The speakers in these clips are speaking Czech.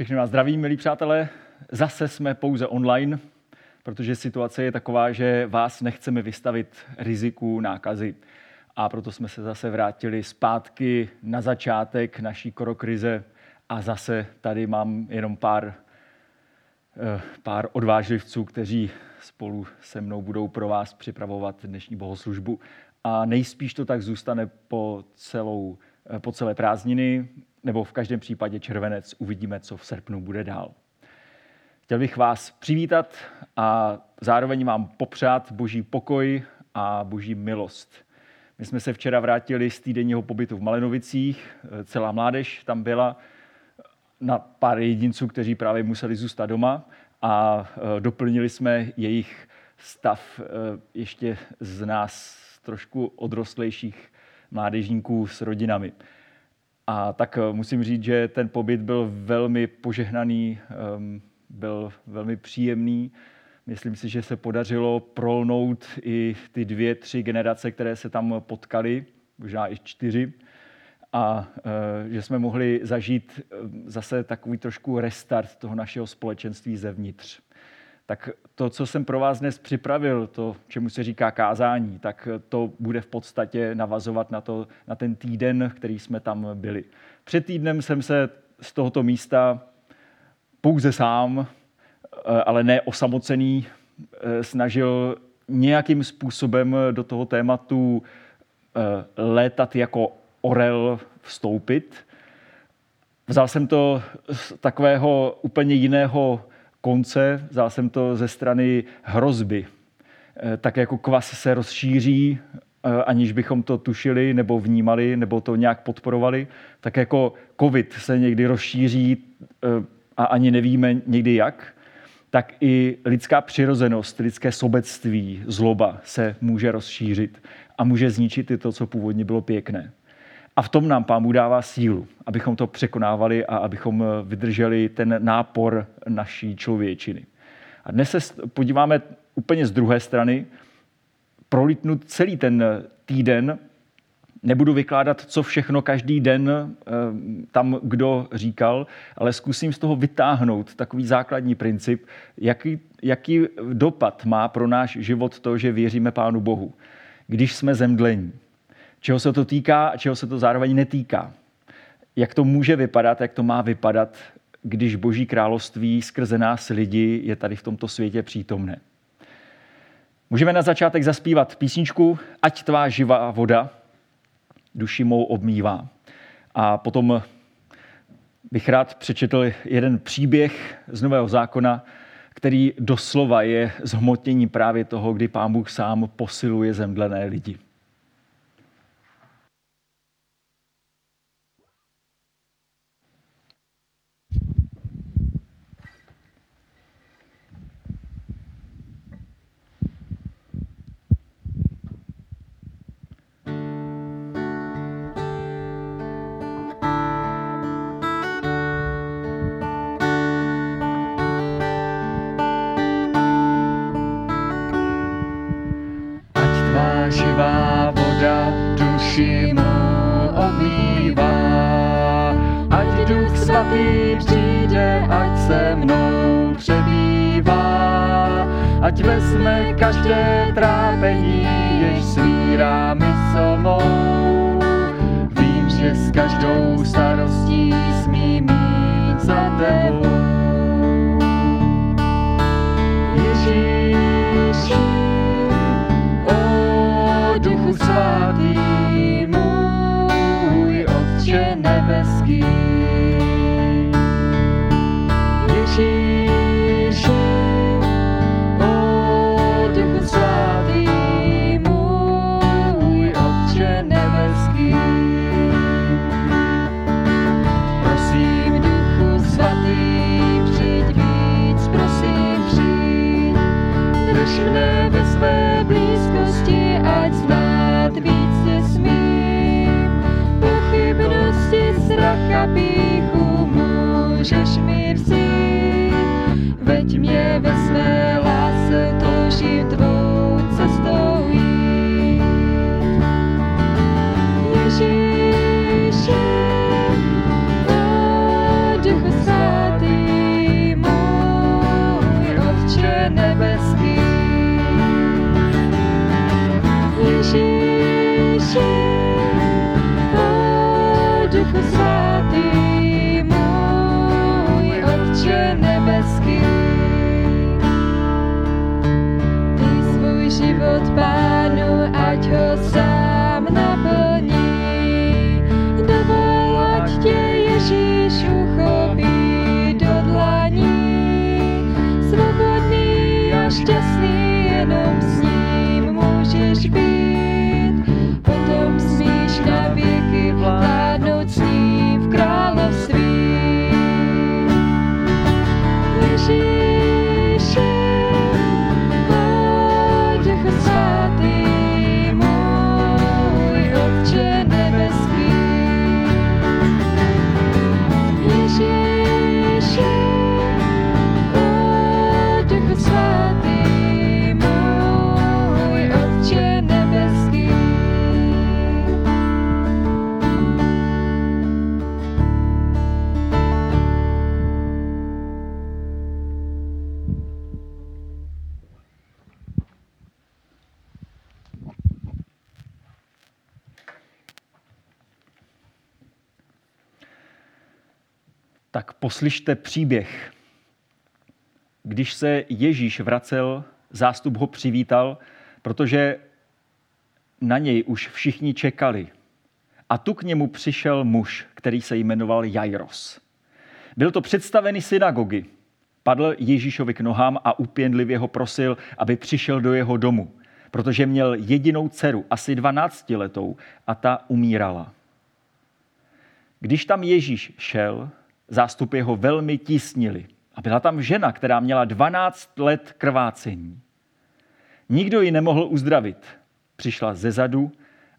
Všechny vás zdravím, milí přátelé. Zase jsme pouze online, protože situace je taková, že vás nechceme vystavit riziku nákazy. A proto jsme se zase vrátili zpátky na začátek naší korokrize a zase tady mám jenom pár, eh, pár odvážlivců, kteří spolu se mnou budou pro vás připravovat dnešní bohoslužbu. A nejspíš to tak zůstane po, celou, eh, po celé prázdniny nebo v každém případě červenec. Uvidíme, co v srpnu bude dál. Chtěl bych vás přivítat a zároveň vám popřát boží pokoj a boží milost. My jsme se včera vrátili z týdenního pobytu v Malenovicích, celá mládež tam byla, na pár jedinců, kteří právě museli zůstat doma a e, doplnili jsme jejich stav e, ještě z nás trošku odrostlejších mládežníků s rodinami. A tak eh, musím říct, že ten pobyt byl velmi požehnaný, ehm, byl velmi příjemný. Myslím si, že se podařilo prolnout i ty dvě, tři generace, které se tam potkaly, možná i čtyři. A eh, že jsme mohli zažít eh, zase takový trošku restart toho našeho společenství zevnitř tak to, co jsem pro vás dnes připravil, to, čemu se říká kázání, tak to bude v podstatě navazovat na, to, na ten týden, který jsme tam byli. Před týdnem jsem se z tohoto místa pouze sám, eh, ale ne osamocený, eh, snažil nějakým způsobem do toho tématu eh, létat jako orel vstoupit. Vzal jsem to z takového úplně jiného konce, vzal jsem to ze strany hrozby. Eh, tak jako kvas se rozšíří, eh, aniž bychom to tušili nebo vnímali nebo to nějak podporovali, tak jako covid se někdy rozšíří eh, a ani nevíme někdy jak, tak i lidská přirozenost, lidské sobectví, zloba se může rozšířit a může zničit i to, co původně bylo pěkné. A v tom nám Pán Bůh dává sílu, abychom to překonávali a abychom eh, vydrželi ten nápor naší člověčiny. A dnes se podíváme úplně z druhé strany, prolítnout celý ten eh, týden, nebudu vykládat, co všechno každý den eh, tam kdo říkal, ale zkusím z toho vytáhnout takový základní princip, jaký, jaký dopad má pro náš život to, že věříme Pánu Bohu, když jsme zemdlení čeho se to týká a čeho se to zároveň netýká. Jak to může vypadat, jak to má vypadat, když Boží království skrze nás lidi je tady v tomto světě přítomné. Můžeme na začátek zaspívat písničku Ať tvá živá voda duši mou obmývá. A potom bych rád přečetl jeden příběh z Nového zákona, který doslova je zhmotnění právě toho, kdy Pán Bůh sám posiluje zemdlené lidi. Ať vezme každé trápení, jež svírá myslou mou. Vím, že s každou starostí smí mít za tebou. Ježíši, o svatý, můj Otče nebeský, Ježíši, o Duchu children. Poslyšte příběh. Když se Ježíš vracel, zástup ho přivítal, protože na něj už všichni čekali. A tu k němu přišel muž, který se jmenoval Jairos. Byl to představený synagogy. Padl Ježíšovi k nohám a upěnlivě ho prosil, aby přišel do jeho domu, protože měl jedinou dceru, asi 12 letou, a ta umírala. Když tam Ježíš šel, zástupy ho velmi tísnili. A byla tam žena, která měla 12 let krvácení. Nikdo ji nemohl uzdravit. Přišla ze zadu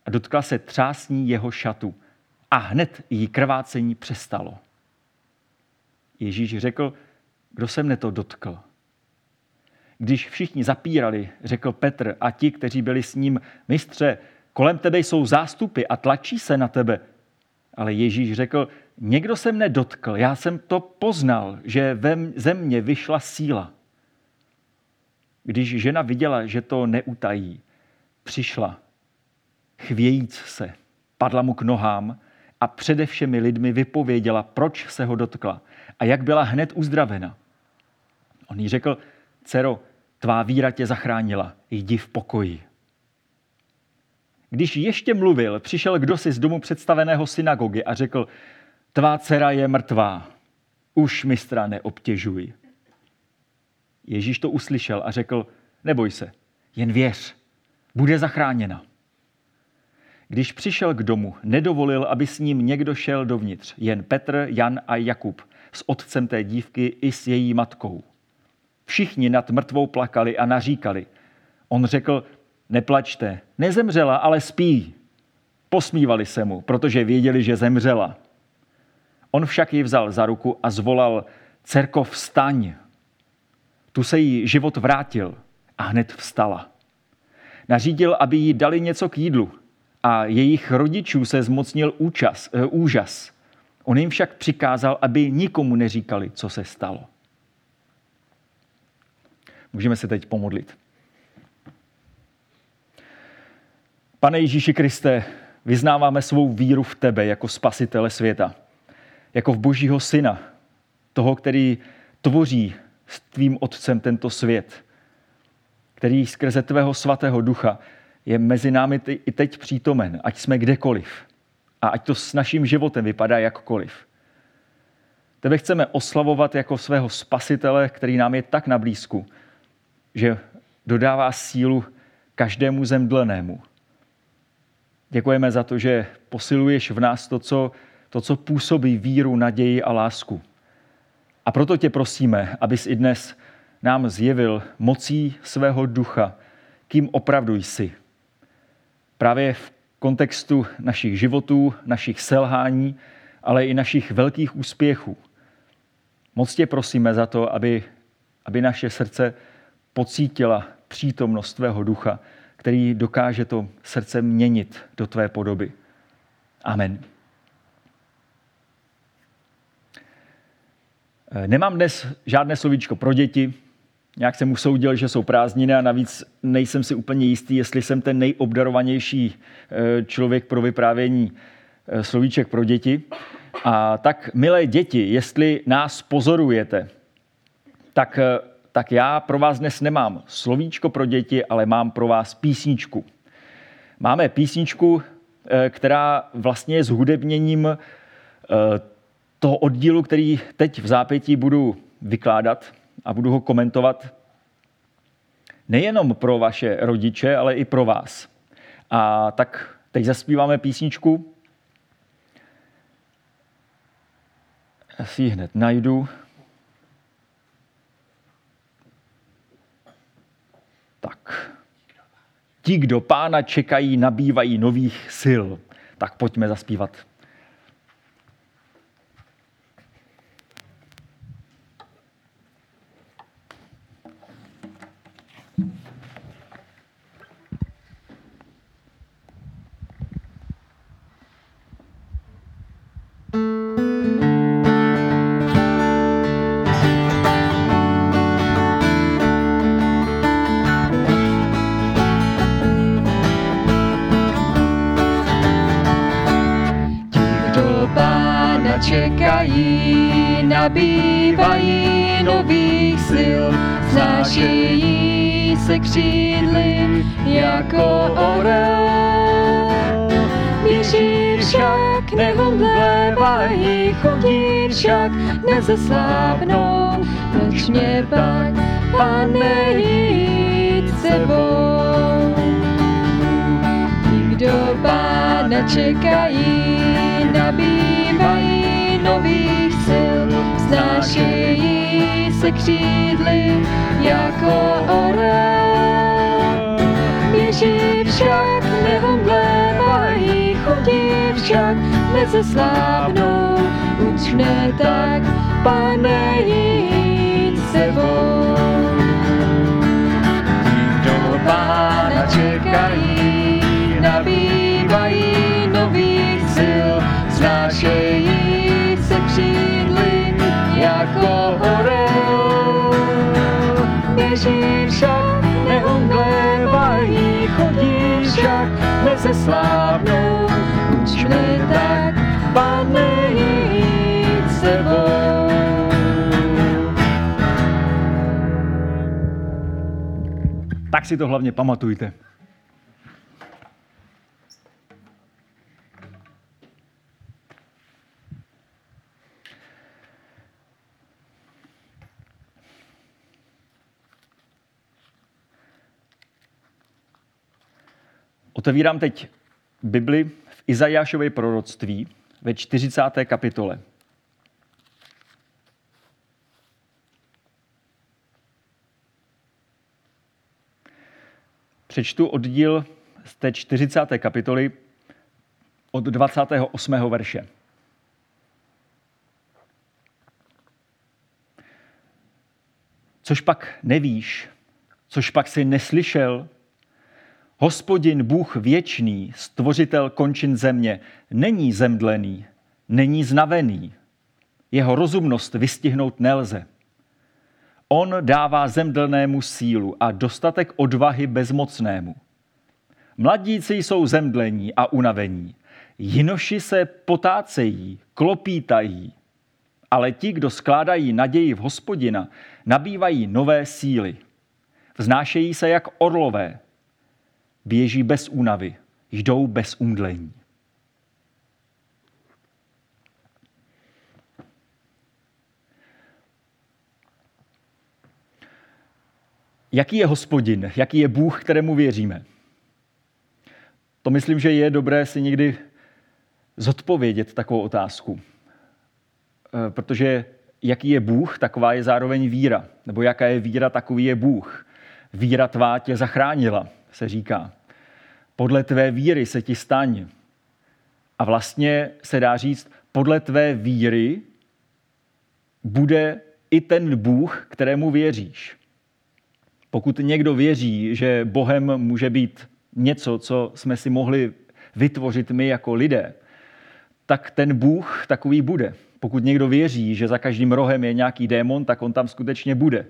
a dotkla se třásní jeho šatu. A hned jí krvácení přestalo. Ježíš řekl, kdo se mne to dotkl? Když všichni zapírali, řekl Petr a ti, kteří byli s ním, mistře, kolem tebe jsou zástupy a tlačí se na tebe. Ale Ježíš řekl, někdo se mne dotkl, já jsem to poznal, že ze mě vyšla síla. Když žena viděla, že to neutají, přišla, chvějíc se, padla mu k nohám a přede všemi lidmi vypověděla, proč se ho dotkla a jak byla hned uzdravena. On jí řekl, dcero, tvá víra tě zachránila, jdi v pokoji. Když ještě mluvil, přišel kdosi z domu představeného synagogy a řekl, tvá dcera je mrtvá, už mistra neobtěžuj. Ježíš to uslyšel a řekl, neboj se, jen věř, bude zachráněna. Když přišel k domu, nedovolil, aby s ním někdo šel dovnitř, jen Petr, Jan a Jakub, s otcem té dívky i s její matkou. Všichni nad mrtvou plakali a naříkali. On řekl, neplačte, nezemřela, ale spí. Posmívali se mu, protože věděli, že zemřela. On však ji vzal za ruku a zvolal, cerkov vstaň. Tu se jí život vrátil a hned vstala. Nařídil, aby jí dali něco k jídlu a jejich rodičů se zmocnil účas, uh, úžas. On jim však přikázal, aby nikomu neříkali, co se stalo. Můžeme se teď pomodlit. Pane Ježíši Kriste, vyznáváme svou víru v tebe jako spasitele světa, jako v Božího syna, toho, který tvoří s tvým otcem tento svět, který skrze tvého svatého ducha je mezi námi i teď přítomen, ať jsme kdekoliv a ať to s naším životem vypadá jakkoliv. Tebe chceme oslavovat jako svého spasitele, který nám je tak na blízku, že dodává sílu každému zemdlenému. Děkujeme za to, že posiluješ v nás to, co, to, co působí víru, naději a lásku. A proto tě prosíme, abys i dnes nám zjevil mocí svého ducha, kým opravdu jsi. Právě v kontextu našich životů, našich selhání, ale i našich velkých úspěchů. Moc tě prosíme za to, aby, aby naše srdce pocítila přítomnost tvého ducha, který dokáže to srdce měnit do tvé podoby. Amen. Nemám dnes žádné slovíčko pro děti. Nějak jsem usoudil, že jsou prázdniny a navíc nejsem si úplně jistý, jestli jsem ten nejobdarovanější eh, člověk pro vyprávění eh, slovíček pro děti. A tak, milé děti, jestli nás pozorujete, tak, eh, tak já pro vás dnes nemám slovíčko pro děti, ale mám pro vás písničku. Máme písničku, která vlastně je zhudebněním toho oddílu, který teď v zápětí budu vykládat a budu ho komentovat nejenom pro vaše rodiče, ale i pro vás. A tak teď zaspíváme písničku. Já si ji hned najdu. Tak. Ti, kdo pána čekají, nabývají nových sil. Tak pojďme zaspívat. Nabývají nových sil, znášejí se křídly jako orel. Běží však nehomlévají, chodí však nezeslábnou, proč mě pak, pane, jít sebou. Ti, kdo pána čekají, nabývají nových sil, znášejí se křídly jako orel. Běží však nehomlévají, chodí však nezeslábnou, uč mne tak, pane, jít sebou. Tak si to hlavně pamatujte. Otevírám teď Bibli v Izajášově proroctví ve 40. kapitole. Přečtu oddíl z té 40. kapitoly od 28. verše. Což pak nevíš, což pak si neslyšel, Hospodin Bůh věčný, stvořitel končin země, není zemdlený, není znavený. Jeho rozumnost vystihnout nelze. On dává zemdlnému sílu a dostatek odvahy bezmocnému. Mladíci jsou zemdlení a unavení. Jinoši se potácejí, klopítají. Ale ti, kdo skládají naději v hospodina, nabývají nové síly. Vznášejí se jak orlové, běží bez únavy, jdou bez umdlení. Jaký je hospodin? Jaký je Bůh, kterému věříme? To myslím, že je dobré si někdy zodpovědět takovou otázku. Eh, protože jaký je Bůh, taková je zároveň víra. Nebo jaká je víra, takový je Bůh. Víra tvá tě zachránila, se říká. Podle tvé víry se ti staň. A vlastně se dá říct, podle tvé víry bude i ten Bůh, kterému věříš. Pokud někdo věří, že Bohem může být něco, co jsme si mohli vytvořit my jako lidé, tak ten Bůh takový bude. Pokud někdo věří, že za každým rohem je nějaký démon, tak on tam skutečně bude.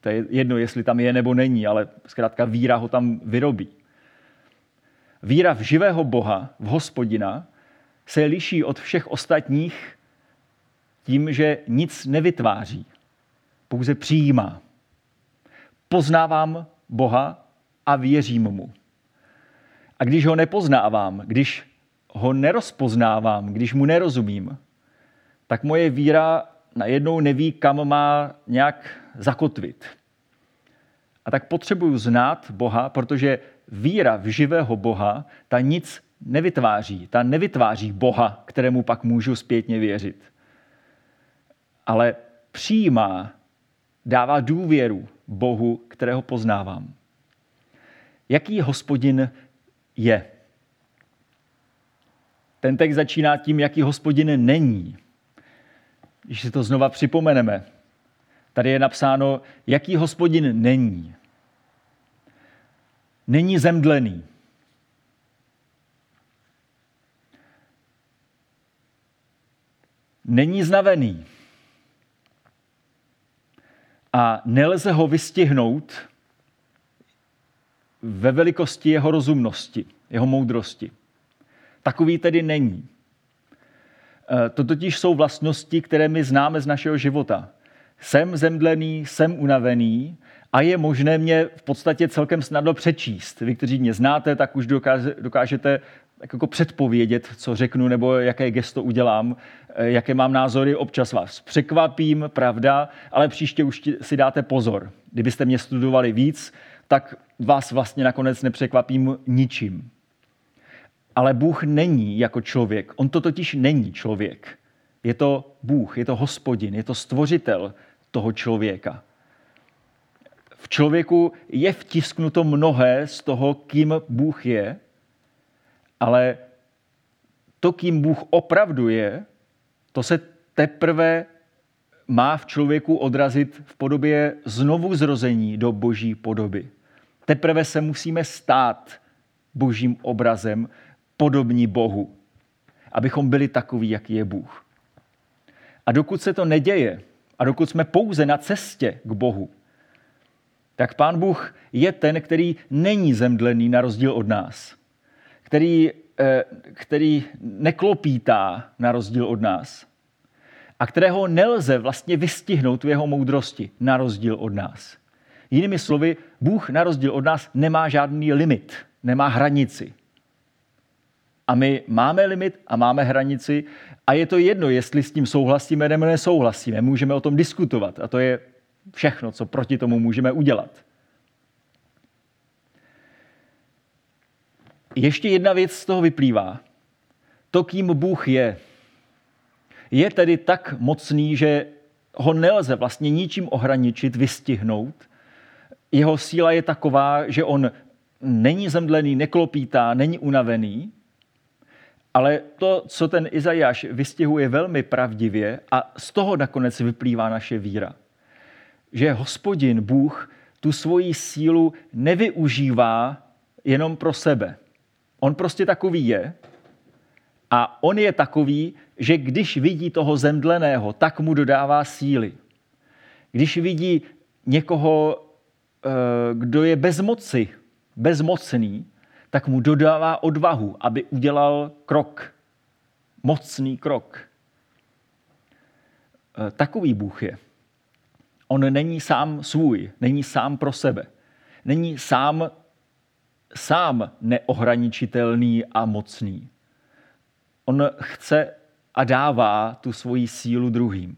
To je jedno, jestli tam je nebo není, ale zkrátka víra ho tam vyrobí. Víra v živého Boha, v hospodina, se liší od všech ostatních tím, že nic nevytváří, pouze přijímá. Poznávám Boha a věřím mu. A když ho nepoznávám, když ho nerozpoznávám, když mu nerozumím, tak moje víra najednou neví, kam má nějak zakotvit. A tak potřebuju znát Boha, protože víra v živého Boha, ta nic nevytváří. Ta nevytváří Boha, kterému pak můžu zpětně věřit. Ale přijímá, dává důvěru Bohu, kterého poznávám. Jaký hospodin je? Ten text začíná tím, jaký hospodin není. Když si to znova připomeneme, tady je napsáno, jaký hospodin není. Není zemdlený. Není znavený. A nelze ho vystihnout ve velikosti jeho rozumnosti, jeho moudrosti. Takový tedy není. Eh, to totiž jsou vlastnosti, které my známe z našeho života. Jsem zemdlený, jsem unavený a je možné mě v podstatě celkem snadno přečíst. Vy, kteří mě znáte, tak už dokážete jako předpovědět, co řeknu nebo jaké gesto udělám, eh, jaké mám názory. Občas vás překvapím, pravda, ale příště už si dáte pozor. Kdybyste mě studovali víc, tak vás vlastně nakonec nepřekvapím ničím. Ale Bůh není jako člověk. On to totiž není člověk. Je to Bůh, je to hospodin, je to stvořitel toho člověka. V člověku je vtisknuto mnohé z toho, kým Bůh je, ale to, kým Bůh opravdu je, to se teprve má v člověku odrazit v podobě znovu zrození do boží podoby. Teprve se musíme stát božím obrazem, podobní Bohu, abychom byli takový, jaký je Bůh. A dokud se to neděje, a dokud jsme pouze na cestě k Bohu, tak Pán Bůh je ten, který není zemdlený na rozdíl od nás. Který, eh, který neklopítá na rozdíl od nás. A kterého nelze vlastně vystihnout v jeho moudrosti na rozdíl od nás. Jinými slovy, Bůh na rozdíl od nás nemá žádný limit, nemá hranici. A my máme limit a máme hranici a je to jedno, jestli s tím souhlasíme nebo nesouhlasíme. Můžeme o tom diskutovat a to je všechno, co proti tomu můžeme udělat. Ještě jedna věc z toho vyplývá. To, kým Bůh je, je tedy tak mocný, že ho nelze vlastně ničím ohraničit, vystihnout. Jeho síla je taková, že on není zemdlený, neklopítá, není unavený, ale to, co ten Izajáš vystihuje velmi pravdivě a z toho nakonec vyplývá naše víra, že hospodin Bůh tu svoji sílu nevyužívá jenom pro sebe. On prostě takový je a on je takový, že když vidí toho zemdleného, tak mu dodává síly. Když vidí někoho, eh, kdo je bezmoci, bezmocný, tak mu dodává odvahu, aby udělal krok. Mocný krok. E, takový Bůh je. On není sám svůj, není sám pro sebe. Není sám, sám neohraničitelný a mocný. On chce a dává tu svoji sílu druhým.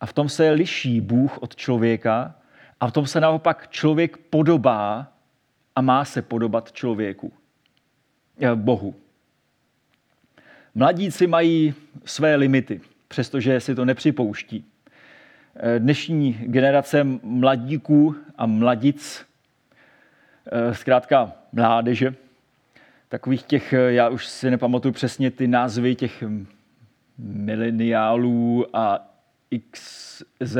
A v tom se liší Bůh od člověka a v tom se naopak člověk podobá a má se podobat člověku, eh, Bohu. Mladíci mají své limity, přestože si to nepřipouští. Eh, dnešní generace mladíků a mladic, zkrátka mládeže, takových těch, já už si nepamatuju přesně ty názvy těch mileniálů a XZ,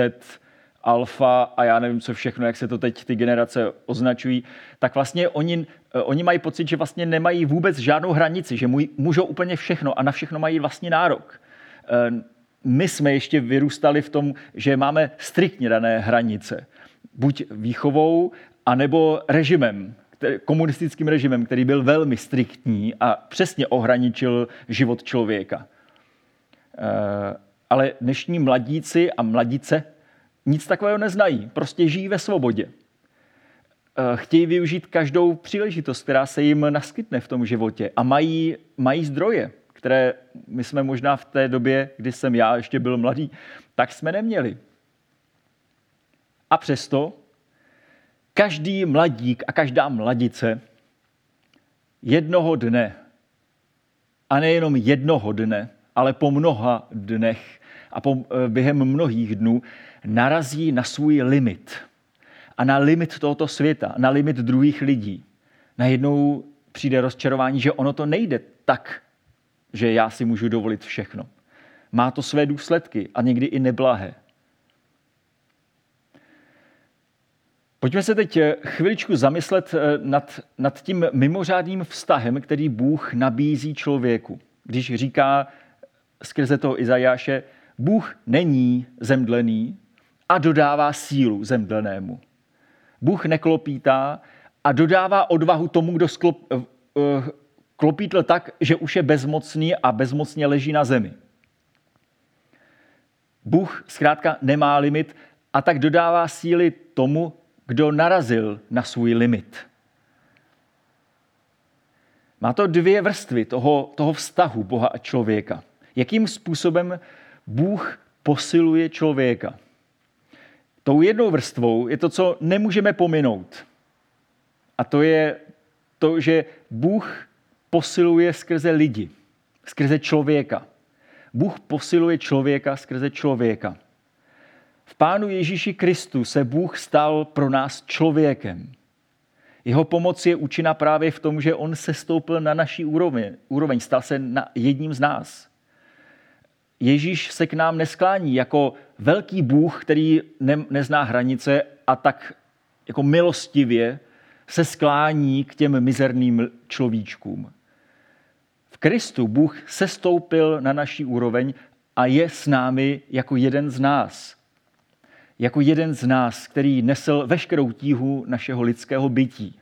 alfa a já nevím, co všechno, jak se to teď ty generace označují, tak vlastně oni, eh, oni mají pocit, že vlastně nemají vůbec žádnou hranici, že můžou úplně všechno a na všechno mají vlastně nárok. Eh, my jsme ještě vyrůstali v tom, že máme striktně dané hranice. Buď výchovou, anebo režimem, komunistickým režimem, který byl velmi striktní a přesně ohraničil život člověka. Eh, ale dnešní mladíci a mladice nic takového neznají, prostě žijí ve svobodě. Eh, chtějí využít každou příležitost, která se jim naskytne v tom životě a mají, mají zdroje, které my jsme možná v té době, kdy jsem já ještě byl mladý, tak jsme neměli. A přesto každý mladík a každá mladice jednoho dne, a nejenom jednoho dne, ale po mnoha dnech a po, eh, během mnohých dnů narazí na svůj limit. A na limit tohoto světa, na limit druhých lidí. Najednou přijde rozčarování, že ono to nejde tak, že já si můžu dovolit všechno. Má to své důsledky a někdy i neblahé. Pojďme se teď eh, chviličku zamyslet eh, nad, nad tím mimořádným vztahem, který Bůh nabízí člověku. Když říká skrze toho Izajáše, Bůh není zemdlený, a dodává sílu zemdlenému. Bůh neklopítá a dodává odvahu tomu, kdo sklop, klopítl tak, že už je bezmocný a bezmocně leží na zemi. Bůh zkrátka nemá limit a tak dodává síly tomu, kdo narazil na svůj limit. Má to dvě vrstvy toho, toho vztahu Boha a člověka. Jakým způsobem Bůh posiluje člověka. Tou jednou vrstvou je to, co nemůžeme pominout. A to je to, že Bůh posiluje skrze lidi, skrze člověka. Bůh posiluje člověka skrze člověka. V Pánu Ježíši Kristu se Bůh stal pro nás člověkem. Jeho pomoc je účinná právě v tom, že on se stoupil na naší úroveň, úroveň stal se na jedním z nás. Ježíš se k nám nesklání jako velký Bůh, který ne, nezná hranice a tak jako milostivě se sklání k těm mizerným človíčkům. V Kristu Bůh se stoupil na naší úroveň a je s námi jako jeden z nás. Jako jeden z nás, který nesl veškerou tíhu našeho lidského bytí.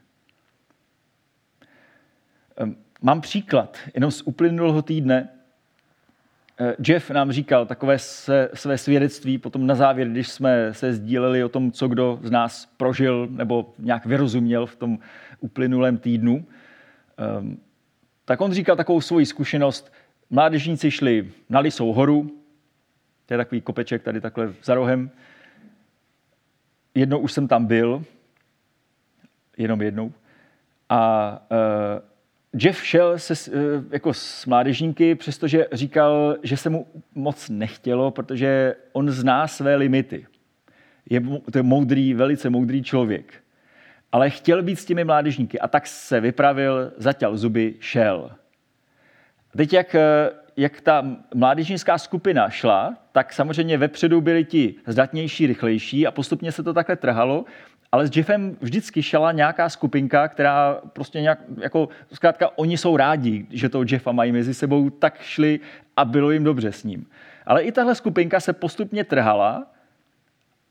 Ehm, mám příklad jenom z uplynulého týdne. Eh, Jeff nám říkal takové se, své svědectví potom na závěr, když jsme se sdíleli o tom, co kdo z nás prožil nebo nějak vyrozuměl v tom uplynulém týdnu. Um, tak on říkal takovou svoji zkušenost. Mládežníci šli na Lisou horu, to je takový kopeček tady takhle za rohem. Jednou už jsem tam byl, jenom jednou. A uh, Jeff šel se, eh, jako s mládežníky, přestože říkal, že se mu moc nechtělo, protože on zná své limity. Je to je moudrý, velice moudrý člověk. Ale chtěl být s těmi mládežníky a tak se vypravil, zatěl zuby, šel. Teď jak, eh, jak ta mládežnická skupina šla, tak samozřejmě vepředu byli ti zdatnější, rychlejší a postupně se to takhle trhalo ale s Jeffem vždycky šla nějaká skupinka, která prostě nějak, jako, zkrátka oni jsou rádi, že toho Jeffa mají mezi sebou, tak šli a bylo jim dobře s ním. Ale i tahle skupinka se postupně trhala,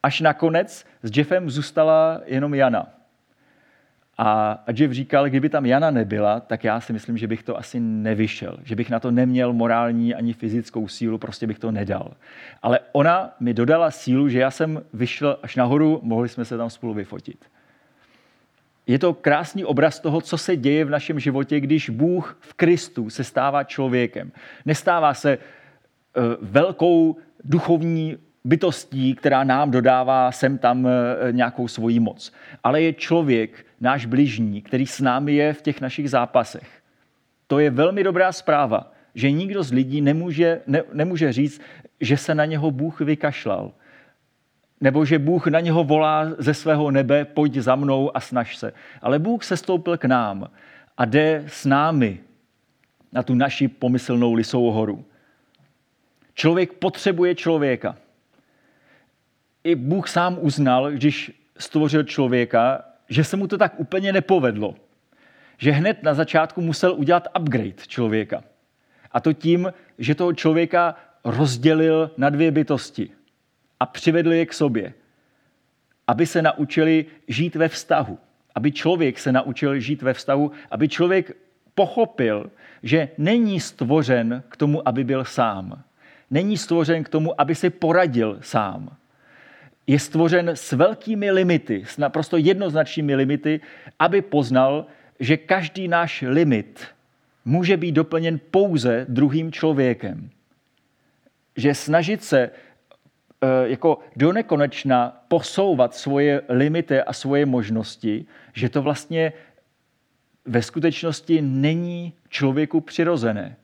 až nakonec s Jeffem zůstala jenom Jana. A, a Jeff říkal, kdyby tam Jana nebyla, tak já si myslím, že bych to asi nevyšel. Že bych na to neměl morální ani fyzickou sílu, prostě bych to nedal. Ale ona mi dodala sílu, že já jsem vyšel až nahoru, mohli jsme se tam spolu vyfotit. Je to krásný obraz toho, co se děje v našem životě, když Bůh v Kristu se stává člověkem. Nestává se eh, velkou duchovní bytostí, která nám dodává sem tam eh, nějakou svoji moc. Ale je člověk, náš bližní, který s námi je v těch našich zápasech. To je velmi dobrá zpráva, že nikdo z lidí nemůže, ne, nemůže říct, že se na něho Bůh vykašlal. Nebo že Bůh na něho volá ze svého nebe, pojď za mnou a snaž se. Ale Bůh se stoupil k nám a jde s námi na tu naši pomyslnou lisou horu. Člověk potřebuje člověka i Bůh sám uznal, když stvořil člověka, že se mu to tak úplně nepovedlo. Že hned na začátku musel udělat upgrade člověka. A to tím, že toho člověka rozdělil na dvě bytosti a přivedl je k sobě. Aby se naučili žít ve vztahu. Aby člověk se naučil žít ve vztahu, aby člověk pochopil, že není stvořen k tomu, aby byl sám. Není stvořen k tomu, aby si poradil sám je stvořen s velkými limity, s naprosto jednoznačnými limity, aby poznal, že každý náš limit může být doplněn pouze druhým člověkem. Že snažit se eh, jako do nekonečna posouvat svoje limity a svoje možnosti, že to vlastně ve skutečnosti není člověku přirozené.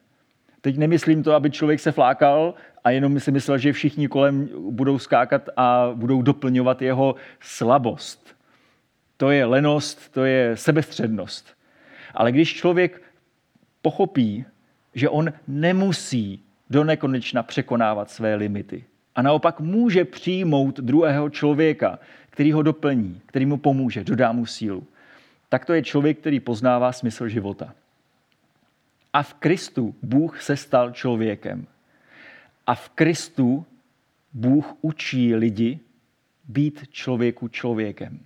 Teď nemyslím to, aby člověk se flákal a jenom si myslel, že všichni kolem budou skákat a budou doplňovat jeho slabost. To je lenost, to je sebestřednost. Ale když člověk pochopí, že on nemusí do nekonečna překonávat své limity a naopak může přijmout druhého člověka, který ho doplní, který mu pomůže, dodá mu sílu, tak to je člověk, který poznává smysl života. A v Kristu Bůh se stal člověkem. A v Kristu Bůh učí lidi být člověku člověkem.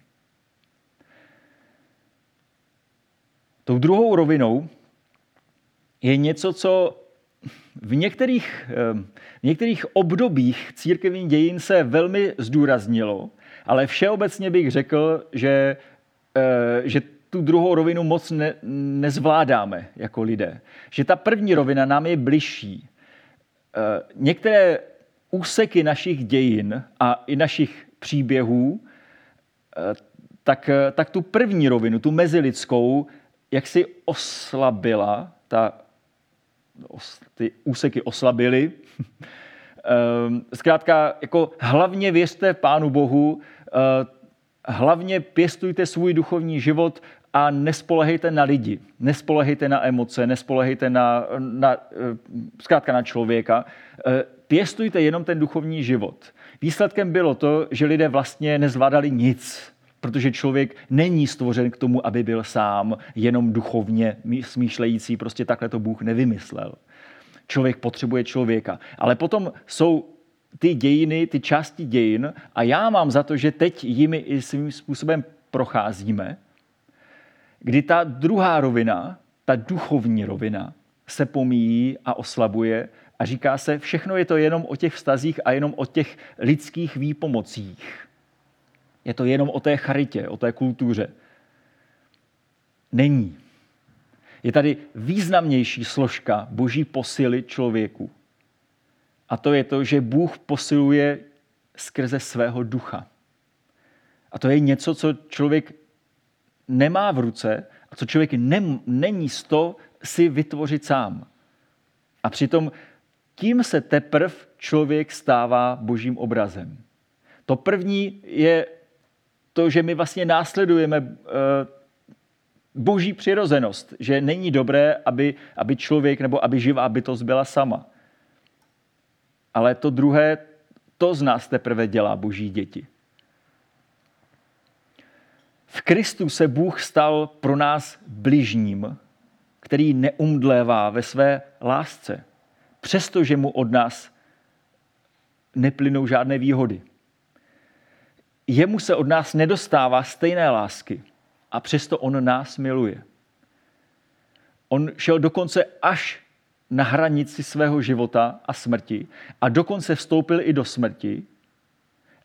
Tou druhou rovinou je něco, co v některých, eh, v některých obdobích církevní dějin se velmi zdůraznilo, ale všeobecně bych řekl, že, eh, že tu druhou rovinu moc ne, nezvládáme jako lidé. Že ta první rovina nám je bližší. Eh, některé úseky našich dějin a i našich příběhů, tak, tak tu první rovinu, tu mezilidskou, jak si oslabila ta ty úseky oslabily. Zkrátka, jako hlavně věřte Pánu Bohu, eh, hlavně pěstujte svůj duchovní život a nespolehejte na lidi, nespolehejte na emoce, nespolehejte na, na, eh, zkrátka na člověka. Eh, pěstujte jenom ten duchovní život. Výsledkem bylo to, že lidé vlastně nezvládali nic protože člověk není stvořen k tomu, aby byl sám, jenom duchovně smýšlející, prostě takhle to Bůh nevymyslel. Člověk potřebuje člověka. Ale potom jsou ty dějiny, ty části dějin a já mám za to, že teď jimi i svým způsobem procházíme, kdy ta druhá rovina, ta duchovní rovina, se pomíjí a oslabuje a říká se, všechno je to jenom o těch vztazích a jenom o těch lidských výpomocích. Je to jenom o té charitě, o té kultuře. Není. Je tady významnější složka boží posily člověku. A to je to, že Bůh posiluje skrze svého ducha. A to je něco, co člověk nemá v ruce a co člověk nem, není z to si vytvořit sám. A přitom tím se teprv člověk stává božím obrazem. To první je to, že my vlastně následujeme eh, boží přirozenost, že není dobré, aby, aby člověk nebo aby živá bytost byla sama. Ale to druhé, to z nás teprve dělá boží děti. V Kristu se Bůh stal pro nás bližním, který neumdlévá ve své lásce, přestože mu od nás neplynou žádné výhody jemu se od nás nedostává stejné lásky a přesto on nás miluje. On šel dokonce až na hranici svého života a smrti a dokonce vstoupil i do smrti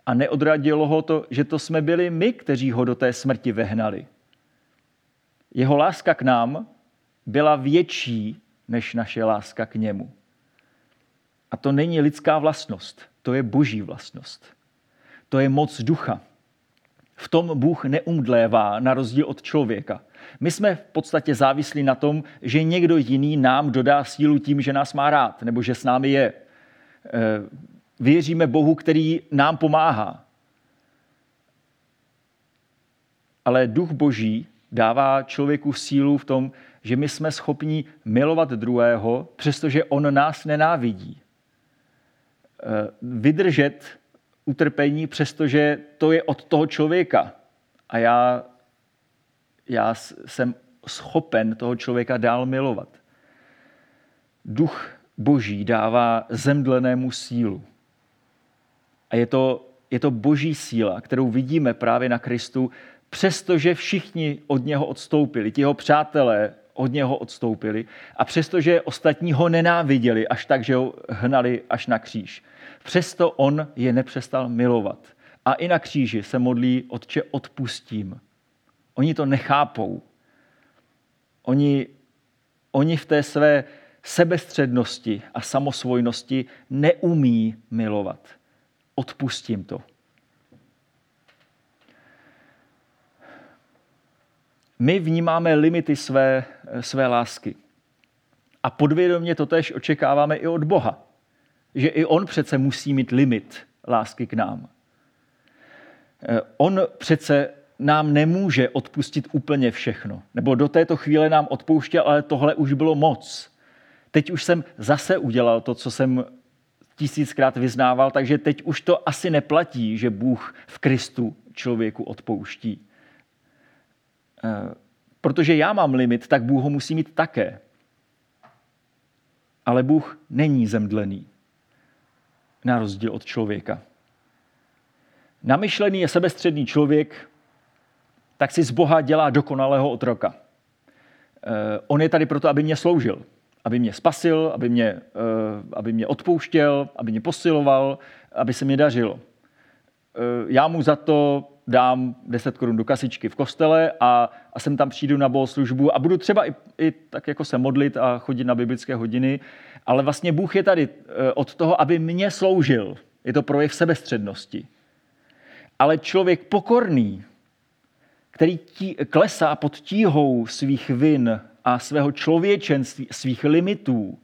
a neodradilo ho to, že to jsme byli my, kteří ho do té smrti vehnali. Jeho láska k nám byla větší než naše láska k němu. A to není lidská vlastnost, to je boží vlastnost. To je moc ducha. V tom Bůh neumdlévá na rozdíl od člověka. My jsme v podstatě závislí na tom, že někdo jiný nám dodá sílu tím, že nás má rád, nebo že s námi je. Věříme Bohu, který nám pomáhá. Ale duch boží dává člověku sílu v tom, že my jsme schopni milovat druhého, přestože on nás nenávidí. Eh, vydržet utrpení, přestože to je od toho člověka. A já, já jsem schopen toho člověka dál milovat. Duch boží dává zemdlenému sílu. A je to, je to boží síla, kterou vidíme právě na Kristu, přestože všichni od něho odstoupili, ti jeho přátelé od něho odstoupili a přestože ostatní ho nenáviděli až tak, že ho hnali až na kříž. Přesto on je nepřestal milovat. A i na kříži se modlí, Otče, odpustím. Oni to nechápou. Oni, oni v té své sebestřednosti a samosvojnosti neumí milovat. Odpustím to. My vnímáme limity své, své lásky. A podvědomě to tež očekáváme i od Boha že i on přece musí mít limit lásky k nám. Eh, on přece nám nemůže odpustit úplně všechno. Nebo do této chvíle nám odpouštěl, ale tohle už bylo moc. Teď už jsem zase udělal to, co jsem tisíckrát vyznával, takže teď už to asi neplatí, že Bůh v Kristu člověku odpouští. Eh, protože já mám limit, tak Bůh ho musí mít také. Ale Bůh není zemdlený na rozdíl od člověka. Namyšlený je sebestředný člověk, tak si z Boha dělá dokonalého otroka. Eh, on je tady proto, aby mě sloužil, aby mě spasil, aby mě, eh, aby mě odpouštěl, aby mě posiloval, aby se mě dařilo. Eh, já mu za to dám 10 korun do kasičky v kostele a, a sem tam přijdu na bohoslužbu a budu třeba i, i tak jako se modlit a chodit na biblické hodiny, ale vlastně Bůh je tady eh, od toho, aby mě sloužil. Je to projev sebestřednosti. Ale člověk pokorný, který tí, klesá pod tíhou svých vin a svého člověčenství, svých limitů,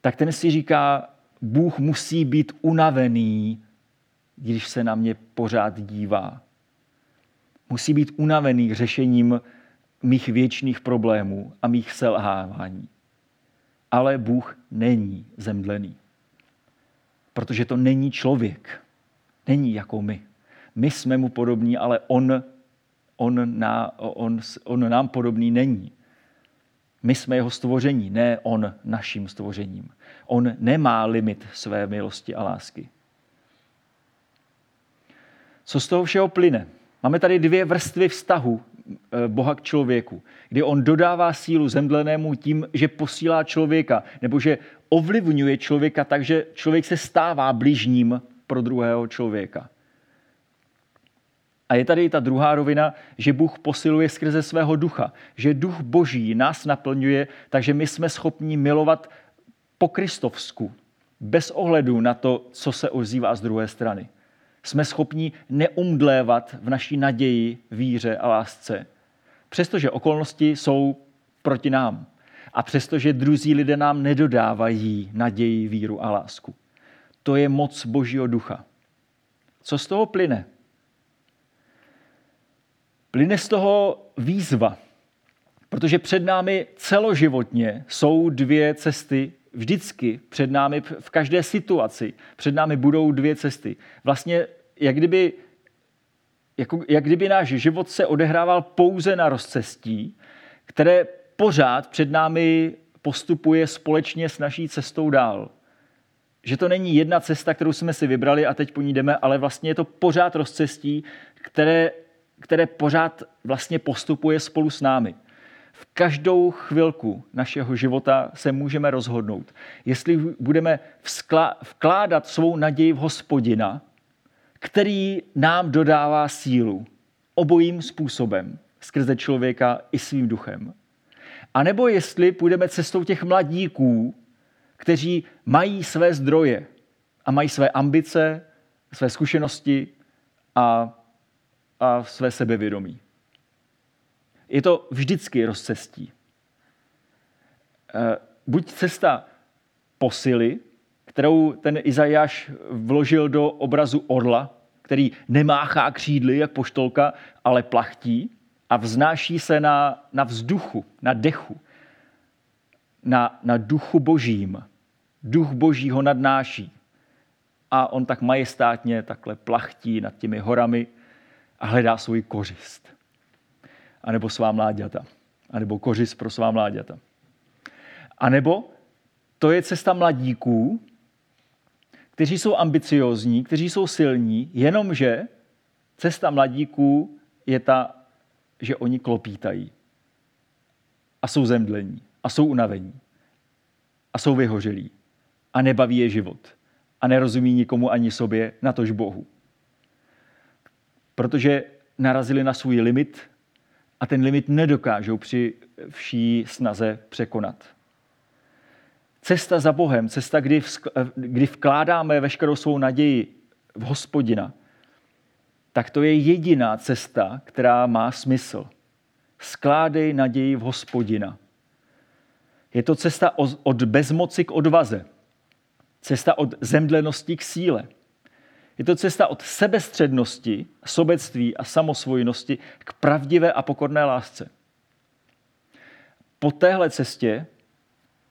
tak ten si říká, Bůh musí být unavený, když se na mě pořád dívá. Musí být unavený řešením mých věčných problémů a mých selhávání. Ale Bůh není zemdlený. Protože to není člověk. Není jako my. My jsme mu podobní, ale on, on, na, on, on nám podobný není. My jsme jeho stvoření, ne on naším stvořením. On nemá limit své milosti a lásky. Co z toho všeho plyne? Máme tady dvě vrstvy vztahu eh, Boha k člověku, kdy on dodává sílu zemdlenému tím, že posílá člověka, nebo že ovlivňuje člověka tak, že člověk se stává bližním pro druhého člověka. A je tady i ta druhá rovina, že Bůh posiluje skrze svého ducha, že duch boží nás naplňuje, takže my jsme schopni milovat po kristovsku, bez ohledu na to, co se ozývá z druhé strany. Jsme schopni neumdlévat v naší naději, víře a lásce, přestože okolnosti jsou proti nám a přestože druzí lidé nám nedodávají naději, víru a lásku. To je moc Božího ducha. Co z toho plyne? Plyne z toho výzva, protože před námi celoživotně jsou dvě cesty, vždycky před námi v každé situaci, před námi budou dvě cesty. Vlastně jak kdyby, jako, jak kdyby náš život se odehrával pouze na rozcestí, které pořád před námi postupuje společně s naší cestou dál. Že to není jedna cesta, kterou jsme si vybrali a teď po ní jdeme, ale vlastně je to pořád rozcestí, které které pořád vlastně postupuje spolu s námi. V každou chvilku našeho života se můžeme rozhodnout, jestli budeme vkládat svou naději v hospodina, který nám dodává sílu obojím způsobem, skrze člověka i svým duchem. A nebo jestli půjdeme cestou těch mladíků, kteří mají své zdroje a mají své ambice, své zkušenosti a a své sebevědomí. Je to vždycky rozcestí. Eh, buď cesta posily, kterou ten Izajáš vložil do obrazu orla, který nemáchá křídly jak poštolka, ale plachtí a vznáší se na, na vzduchu, na dechu, na, na duchu božím. Duch boží ho nadnáší. A on tak majestátně takhle plachtí nad těmi horami a hledá svůj kořist. A nebo svá mláďata. A nebo kořist pro svá mláďata. A nebo to je cesta mladíků, kteří jsou ambiciozní, kteří jsou silní, jenomže cesta mladíků je ta, že oni klopítají. A jsou zemdlení. A jsou unavení. A jsou vyhořelí. A nebaví je život. A nerozumí nikomu ani sobě, natož Bohu protože narazili na svůj limit a ten limit nedokážou při vší snaze překonat. Cesta za Bohem, cesta, kdy, kdy vkládáme veškerou svou naději v hospodina, tak to je jediná cesta, která má smysl. Skládej naději v hospodina. Je to cesta od bezmoci k odvaze. Cesta od zemdlenosti k síle. Je to cesta od sebestřednosti, sobectví a samosvojnosti k pravdivé a pokorné lásce. Po téhle cestě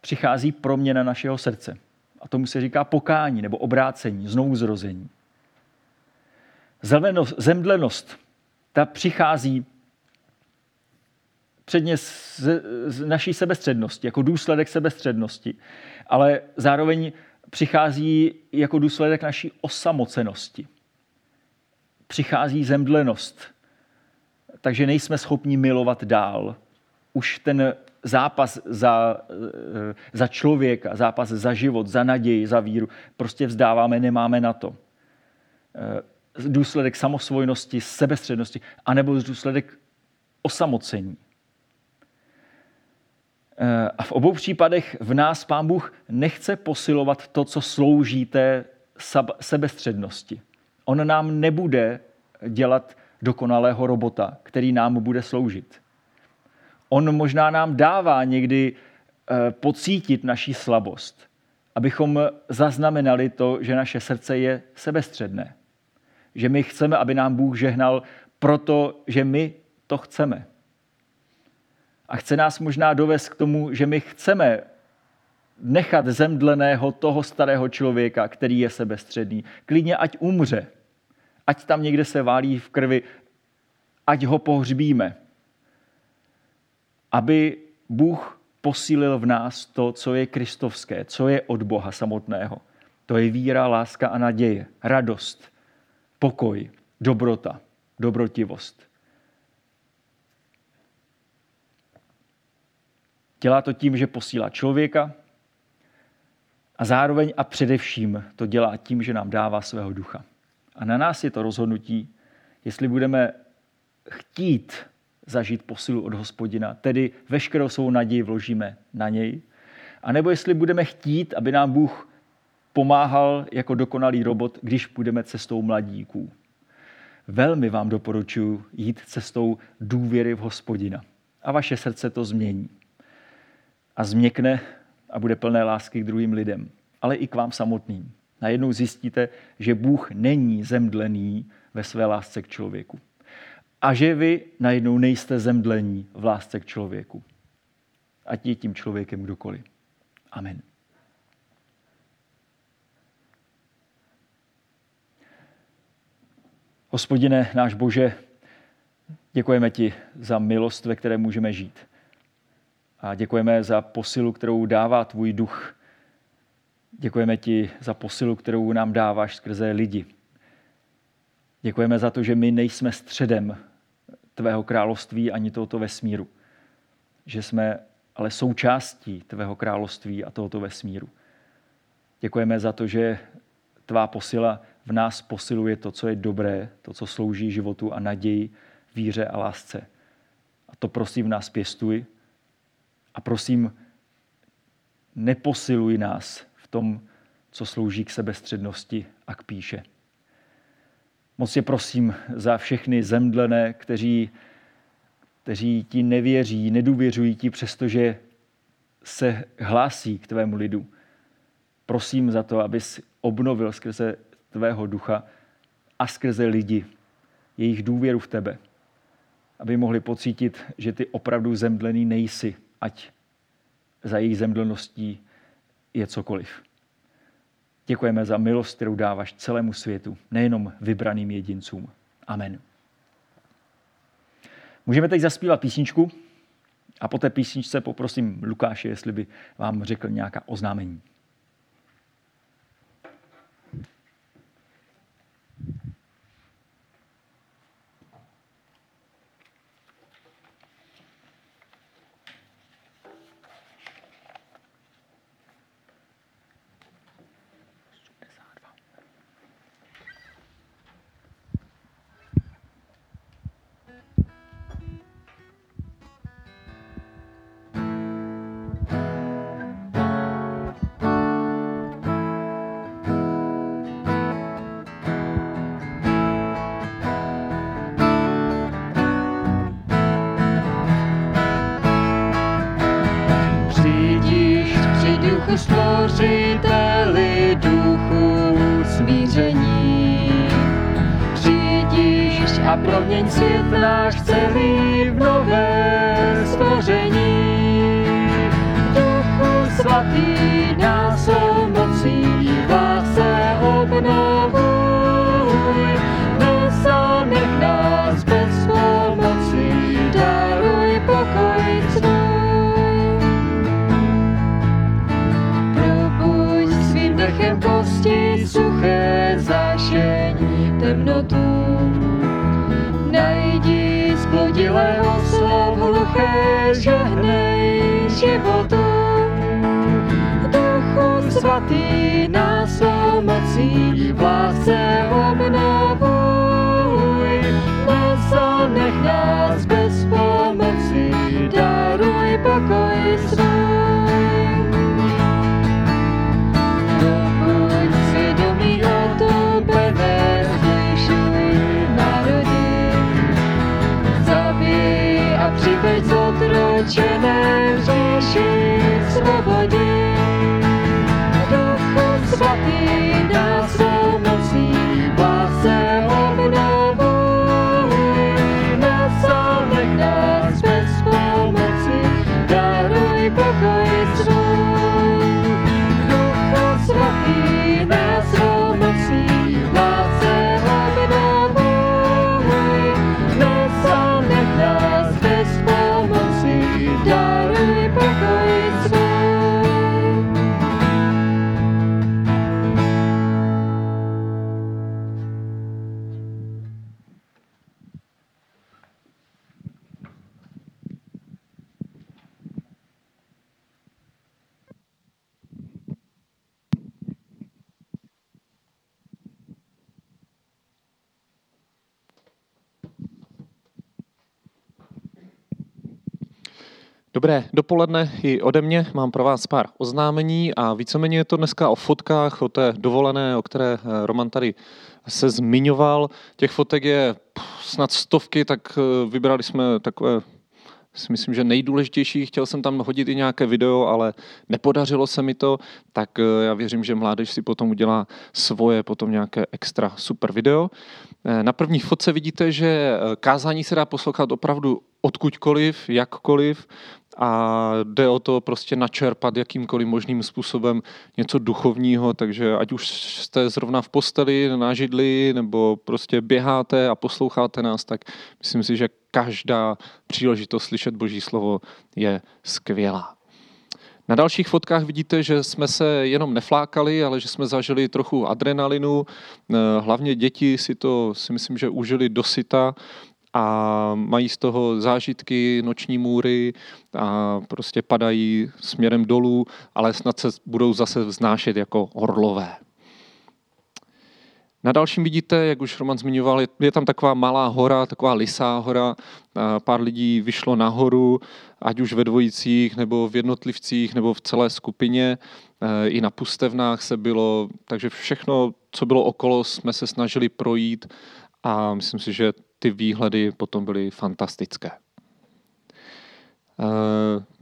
přichází proměna našeho srdce. A tomu se říká pokání nebo obrácení, znovu zrození. Zemdlenost, ta přichází předně z, z naší sebestřednosti, jako důsledek sebestřednosti, ale zároveň přichází jako důsledek naší osamocenosti. Přichází zemdlenost, takže nejsme schopni milovat dál. Už ten zápas za, eh, za člověka, zápas za život, za naději, za víru, prostě vzdáváme, nemáme na to. Eh, důsledek samosvojnosti, sebestřednosti, anebo důsledek osamocení. Eh, a v obou případech v nás Pán Bůh nechce posilovat to, co slouží té sebestřednosti. On nám nebude dělat dokonalého robota, který nám bude sloužit. On možná nám dává někdy eh, pocítit naší slabost, abychom zaznamenali to, že naše srdce je sebestředné. Že my chceme, aby nám Bůh žehnal, protože my to chceme. A chce nás možná dovést k tomu, že my chceme nechat zemdleného toho starého člověka, který je sebestředný. Klidně ať umře. Ať tam někde se válí v krvi, ať ho pohřbíme. Aby Bůh posílil v nás to, co je kristovské, co je od Boha samotného. To je víra, láska a naděje, radost, pokoj, dobrota, dobrotivost. Dělá to tím, že posílá člověka a zároveň a především to dělá tím, že nám dává svého ducha. A na nás je to rozhodnutí, jestli budeme chtít zažít posilu od hospodina, tedy veškerou svou naději vložíme na něj, a nebo jestli budeme chtít, aby nám Bůh pomáhal jako dokonalý robot, když půjdeme cestou mladíků. Velmi vám doporučuji jít cestou důvěry v hospodina. A vaše srdce to změní. A změkne a bude plné lásky k druhým lidem, ale i k vám samotným. Najednou zjistíte, že Bůh není zemdlený ve své lásce k člověku. A že vy najednou nejste zemdlení v lásce k člověku. Ať je tím člověkem kdokoliv. Amen. Hospodine, náš Bože, děkujeme ti za milost, ve které můžeme žít. A děkujeme za posilu, kterou dává tvůj duch. Děkujeme ti za posilu, kterou nám dáváš skrze lidi. Děkujeme za to, že my nejsme středem tvého království ani tohoto vesmíru. Že jsme ale součástí tvého království a tohoto vesmíru. Děkujeme za to, že tvá posila v nás posiluje to, co je dobré, to, co slouží životu a naději, víře a lásce. A to prosím v nás pěstuj a prosím, neposiluj nás v tom, co slouží k sebestřednosti a k píše. Moc je prosím za všechny zemdlené, kteří, kteří ti nevěří, nedůvěřují ti, přestože se hlásí k tvému lidu. Prosím za to, abys obnovil skrze tvého ducha a skrze lidi jejich důvěru v tebe, aby mohli pocítit, že ty opravdu zemdlený nejsi, ať za jejich zemdlností je cokoliv. Děkujeme za milost, kterou dáváš celému světu, nejenom vybraným jedincům. Amen. Můžeme teď zaspívat písničku a po té písničce poprosím Lukáše, jestli by vám řekl nějaká oznámení. Svět náš celý v obnovuj, nezanech nás bez pomoci, daruj pokoj svůj. Dokud svědomí o tobě nezvyšuj národy, zabij a přiveď zotročené v říši svobody. Dobré dopoledne i ode mě. Mám pro vás pár oznámení a víceméně je to dneska o fotkách, o té dovolené, o které eh, Roman tady se zmiňoval. Těch fotek je snad stovky, tak eh, vybrali jsme takové si myslím, že nejdůležitější. Chtěl jsem tam hodit i nějaké video, ale nepodařilo se mi to, tak eh, já věřím, že mládež si potom udělá svoje, potom nějaké extra super video. Na první fotce vidíte, že kázání se dá poslouchat opravdu odkudkoliv, jakkoliv a jde o to prostě načerpat jakýmkoliv možným způsobem něco duchovního, takže ať už jste zrovna v posteli, na židli, nebo prostě běháte a posloucháte nás, tak myslím si, že každá příležitost slyšet Boží slovo je skvělá. Na dalších fotkách vidíte, že jsme se jenom neflákali, ale že jsme zažili trochu adrenalinu. Eh, Hlavně děti si to, si myslím, že užili dosyta a mají z toho zážitky, noční můry a prostě padají směrem dolů, ale snad se budou zase vznášet jako orlové. Na dalším vidíte, jak už Roman zmiňoval, je, tam taková malá hora, taková lisá hora. Pár lidí vyšlo nahoru, ať už ve dvojicích, nebo v jednotlivcích, nebo v celé skupině. E, I na pustevnách se bylo, takže všechno, co bylo okolo, jsme se snažili projít a myslím si, že ty výhledy potom byly fantastické. E,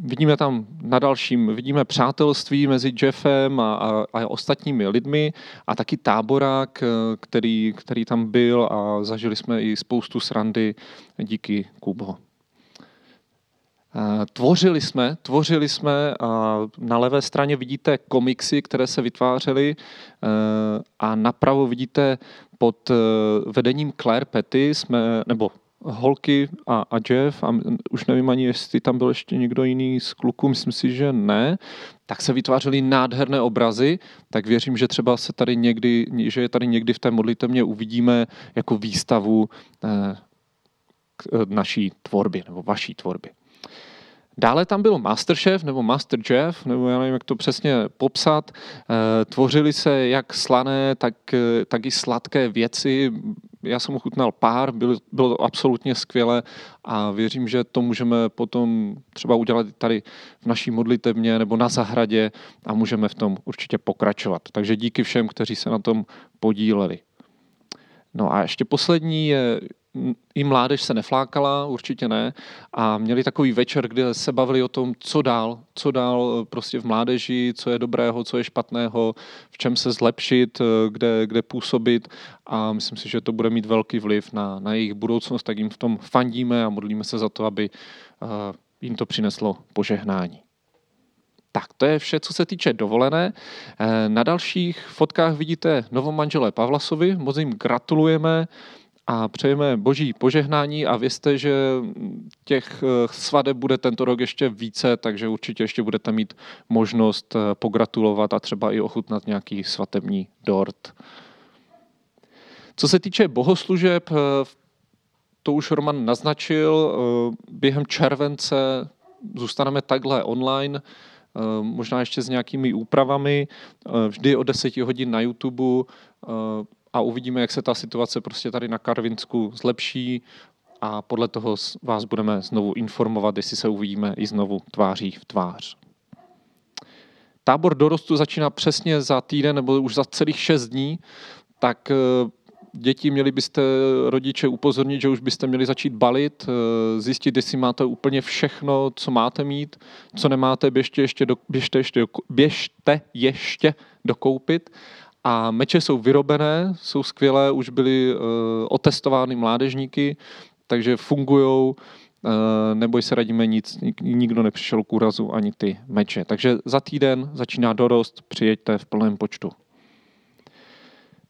Vidíme tam na dalším, vidíme přátelství mezi Jeffem a, a, a ostatními lidmi a taky táborák, eh, který, který tam byl a zažili jsme i spoustu srandy díky Kubo. Eh, Tvořili jsme, tvořili jsme a na levé straně vidíte komiksy, které se vytvářely eh, a napravo vidíte pod eh, vedením Claire Petty jsme, nebo holky a, a Jeff, a už nevím ani, jestli tam byl ještě někdo jiný z kluků, myslím si, že ne, tak se vytvářely nádherné obrazy, tak věřím, že třeba se tady někdy, že je tady někdy v té modlitevně uvidíme jako výstavu eh, eh, naší tvorby, nebo vaší tvorby. Dále tam byl Masterchef nebo Master Jeff, nebo já nevím, jak to přesně popsat. Eh, Tvořily se jak slané, tak, eh, tak i sladké věci. Já jsem ochutnal pár, bylo, bylo to absolutně skvělé a věřím, že to můžeme potom třeba udělat tady v naší modlitevně nebo na zahradě a můžeme v tom určitě pokračovat. Takže díky všem, kteří se na tom podíleli. No a ještě poslední je, i mládež se neflákala, určitě ne, a měli takový večer, kde se bavili o tom, co dál, co dál eh, prostě v mládeži, co je dobrého, co je špatného, v čem se zlepšit, eh, kde, kde působit a myslím si, že to bude mít velký vliv na, na jejich budoucnost, tak jim v tom fandíme a modlíme se za to, aby eh, jim to přineslo požehnání. Tak, to je vše, co se týče dovolené. Na dalších fotkách vidíte novomanželé Pavlasovi, moc jim gratulujeme a přejeme boží požehnání a vězte, že těch eh, svadeb bude tento rok ještě více, takže určitě ještě budete mít možnost eh, pogratulovat a třeba i ochutnat nějaký svatební dort. Co se týče bohoslužeb, eh, to už Roman naznačil, během července zůstaneme takhle online, možná ještě s nějakými úpravami, vždy o 10 hodin na YouTube a uvidíme, jak se ta situace prostě tady na Karvinsku zlepší a podle toho vás budeme znovu informovat, jestli se uvidíme i znovu tváří v tvář. Tábor dorostu začíná přesně za týden nebo už za celých šest dní, tak eh, děti měli byste rodiče upozornit, že už byste měli začít balit, eh, zjistit, jestli máte úplně všechno, co máte mít, co nemáte, běžte ještě, do, běžte ještě, běžte ještě dokoupit. A meče jsou vyrobené, jsou skvělé, už byly uh, otestovány mládežníky, takže fungují, uh, neboj se radíme nic, nik- nikdo nepřišel k úrazu, ani ty meče. Takže za týden začíná dorost, přijeďte v plném počtu.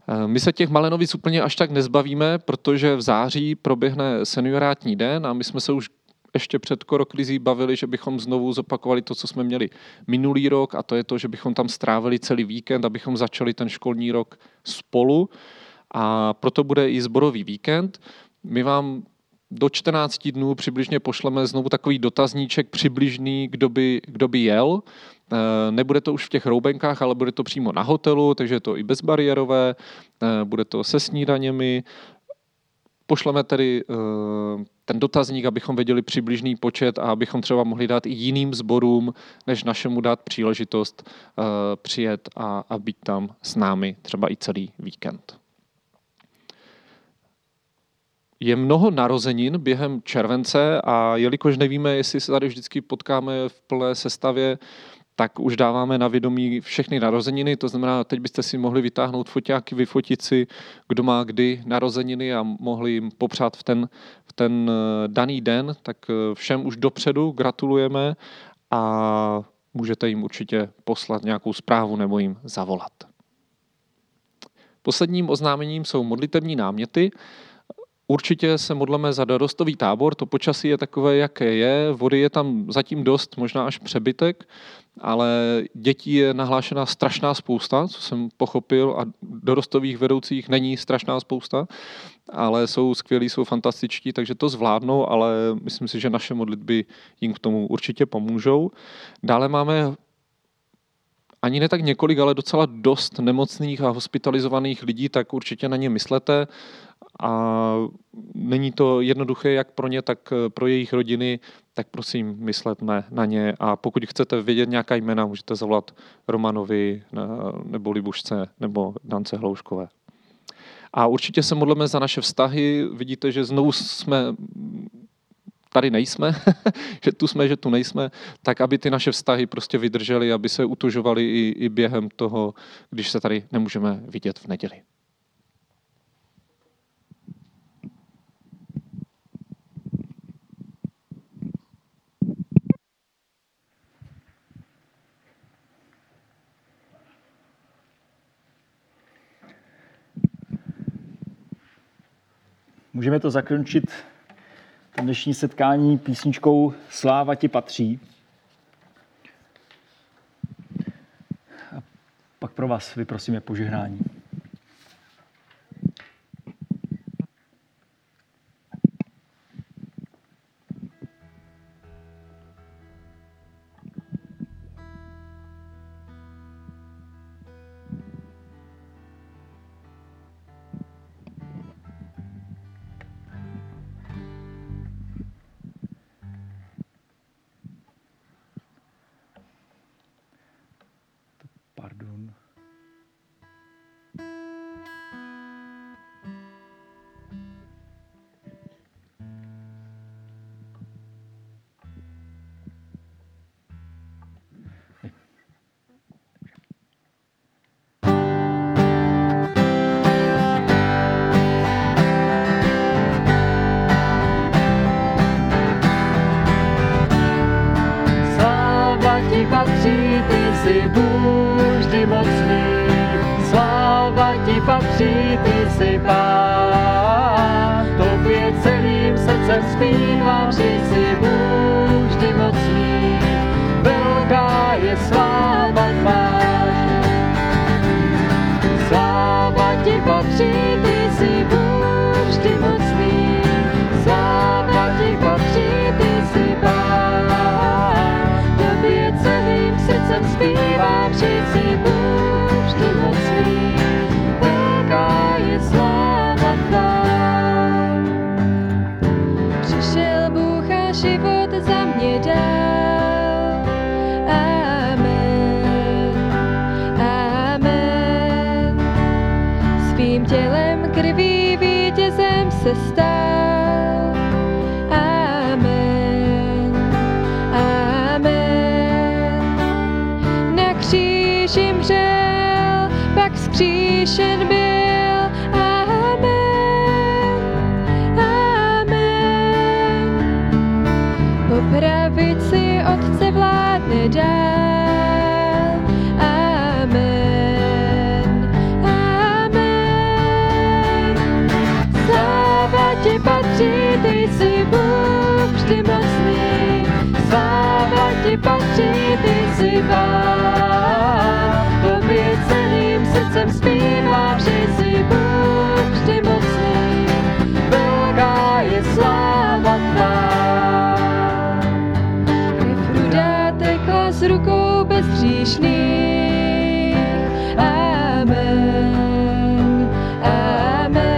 Eh, My se těch malenovic úplně až tak nezbavíme, protože v září proběhne seniorátní den a my jsme se už ještě před korokrizí bavili, že bychom znovu zopakovali to, co jsme měli minulý rok a to je to, že bychom tam strávili celý víkend, abychom začali ten školní rok spolu a proto bude i zborový víkend. My vám do 14 dnů přibližně pošleme znovu takový dotazníček přibližný, kdo by, kdo by jel. Eh, Nebude to už v těch roubenkách, ale bude to přímo na hotelu, takže je to i bezbariérové, eh, bude to se snídaněmi. Pošleme tedy eh, ten dotazník, abychom věděli přibližný počet a abychom třeba mohli dát i jiným sborům, než našemu dát příležitost eh, přijet a, a být tam s námi třeba i celý víkend. Je mnoho narozenin během července a jelikož nevíme, jestli se tady vždycky potkáme v plné sestavě, tak už dáváme na vědomí všechny narozeniny, to znamená, teď byste si mohli vytáhnout foťáky, vyfotit si, kdo má kdy narozeniny a mohli jim popřát v ten, v ten eh, daný den, tak eh, všem už dopředu gratulujeme a můžete jim určitě poslat nějakou zprávu nebo jim zavolat. Posledním oznámením jsou modlitební náměty. Určitě se modleme za dorostový tábor, to počasí je takové, jaké je, vody je tam zatím dost, možná až přebytek, ale dětí je nahlášena strašná spousta, co jsem pochopil, a dorostových vedoucích není strašná spousta, ale jsou skvělí, jsou fantastičtí, takže to zvládnou, ale myslím si, že naše modlitby jim k tomu určitě pomůžou. Dále máme ani ne tak několik, ale docela dost nemocných a hospitalizovaných lidí, tak určitě na ně myslete. A není to jednoduché jak pro ně, tak pro jejich rodiny, tak prosím, mysletme na ně. A pokud chcete vědět nějaká jména, můžete zavolat Romanovi nebo Libušce nebo Dance Hlouškové. A určitě se modlíme za naše vztahy. Vidíte, že znovu jsme tady nejsme, že tu jsme, že tu nejsme, tak aby ty naše vztahy prostě vydržely, aby se utužovaly i, i během toho, když se tady nemůžeme vidět v neděli. Můžeme to zakončit dnešní setkání písničkou Sláva ti patří. A pak pro vás vyprosíme požehnání. Jsi Bůh vždy mocný. Sláva ti patří, ty jsi Pán. Tobě celým srdcem zpívám, že jsi Bůh vždy mocný. Velká je sláva povýšen byl. Amen, amen. Po pravici Otce vládne dál. Amen, amen. Patří, ty jsi Bůh vždy mocný. srdcem. hříšných. Amen, amen.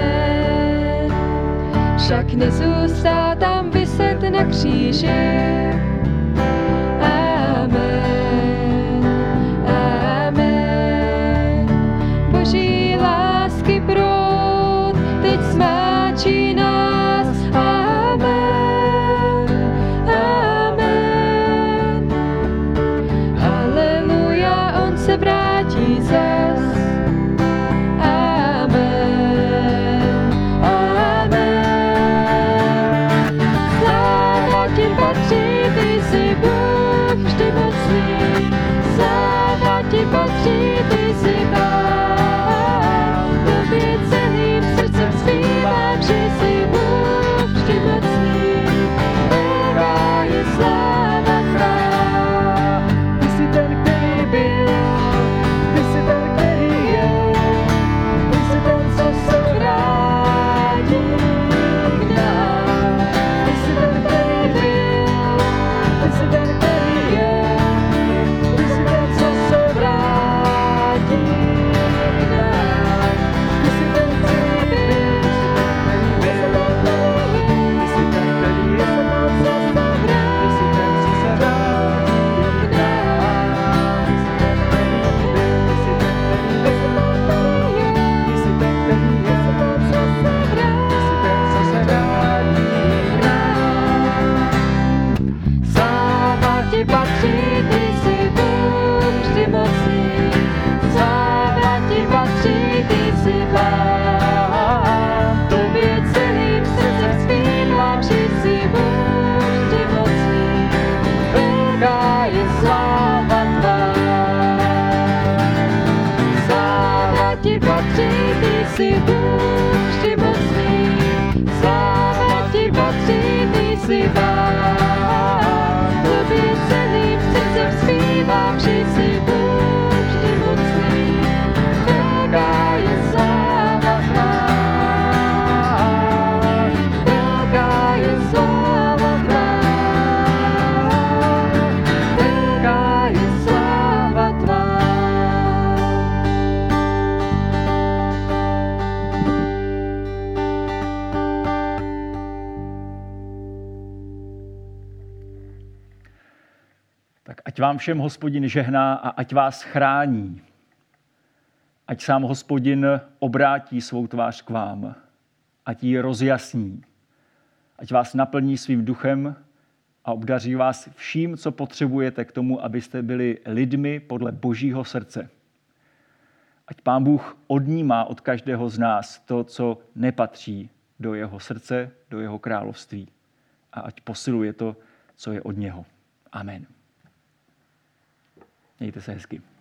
Však nezůstal tam vyset na kříži, vám všem hospodin žehná a ať vás chrání. Ať sám hospodin obrátí svou tvář k vám, ať ji rozjasní, ať vás naplní svým duchem a obdaří vás vším, co potřebujete k tomu, abyste byli lidmi podle božího srdce. Ať pán Bůh odnímá od každého z nás to, co nepatří do jeho srdce, do jeho království. A ať posiluje to, co je od něho. Amen. Need det så här skrivet.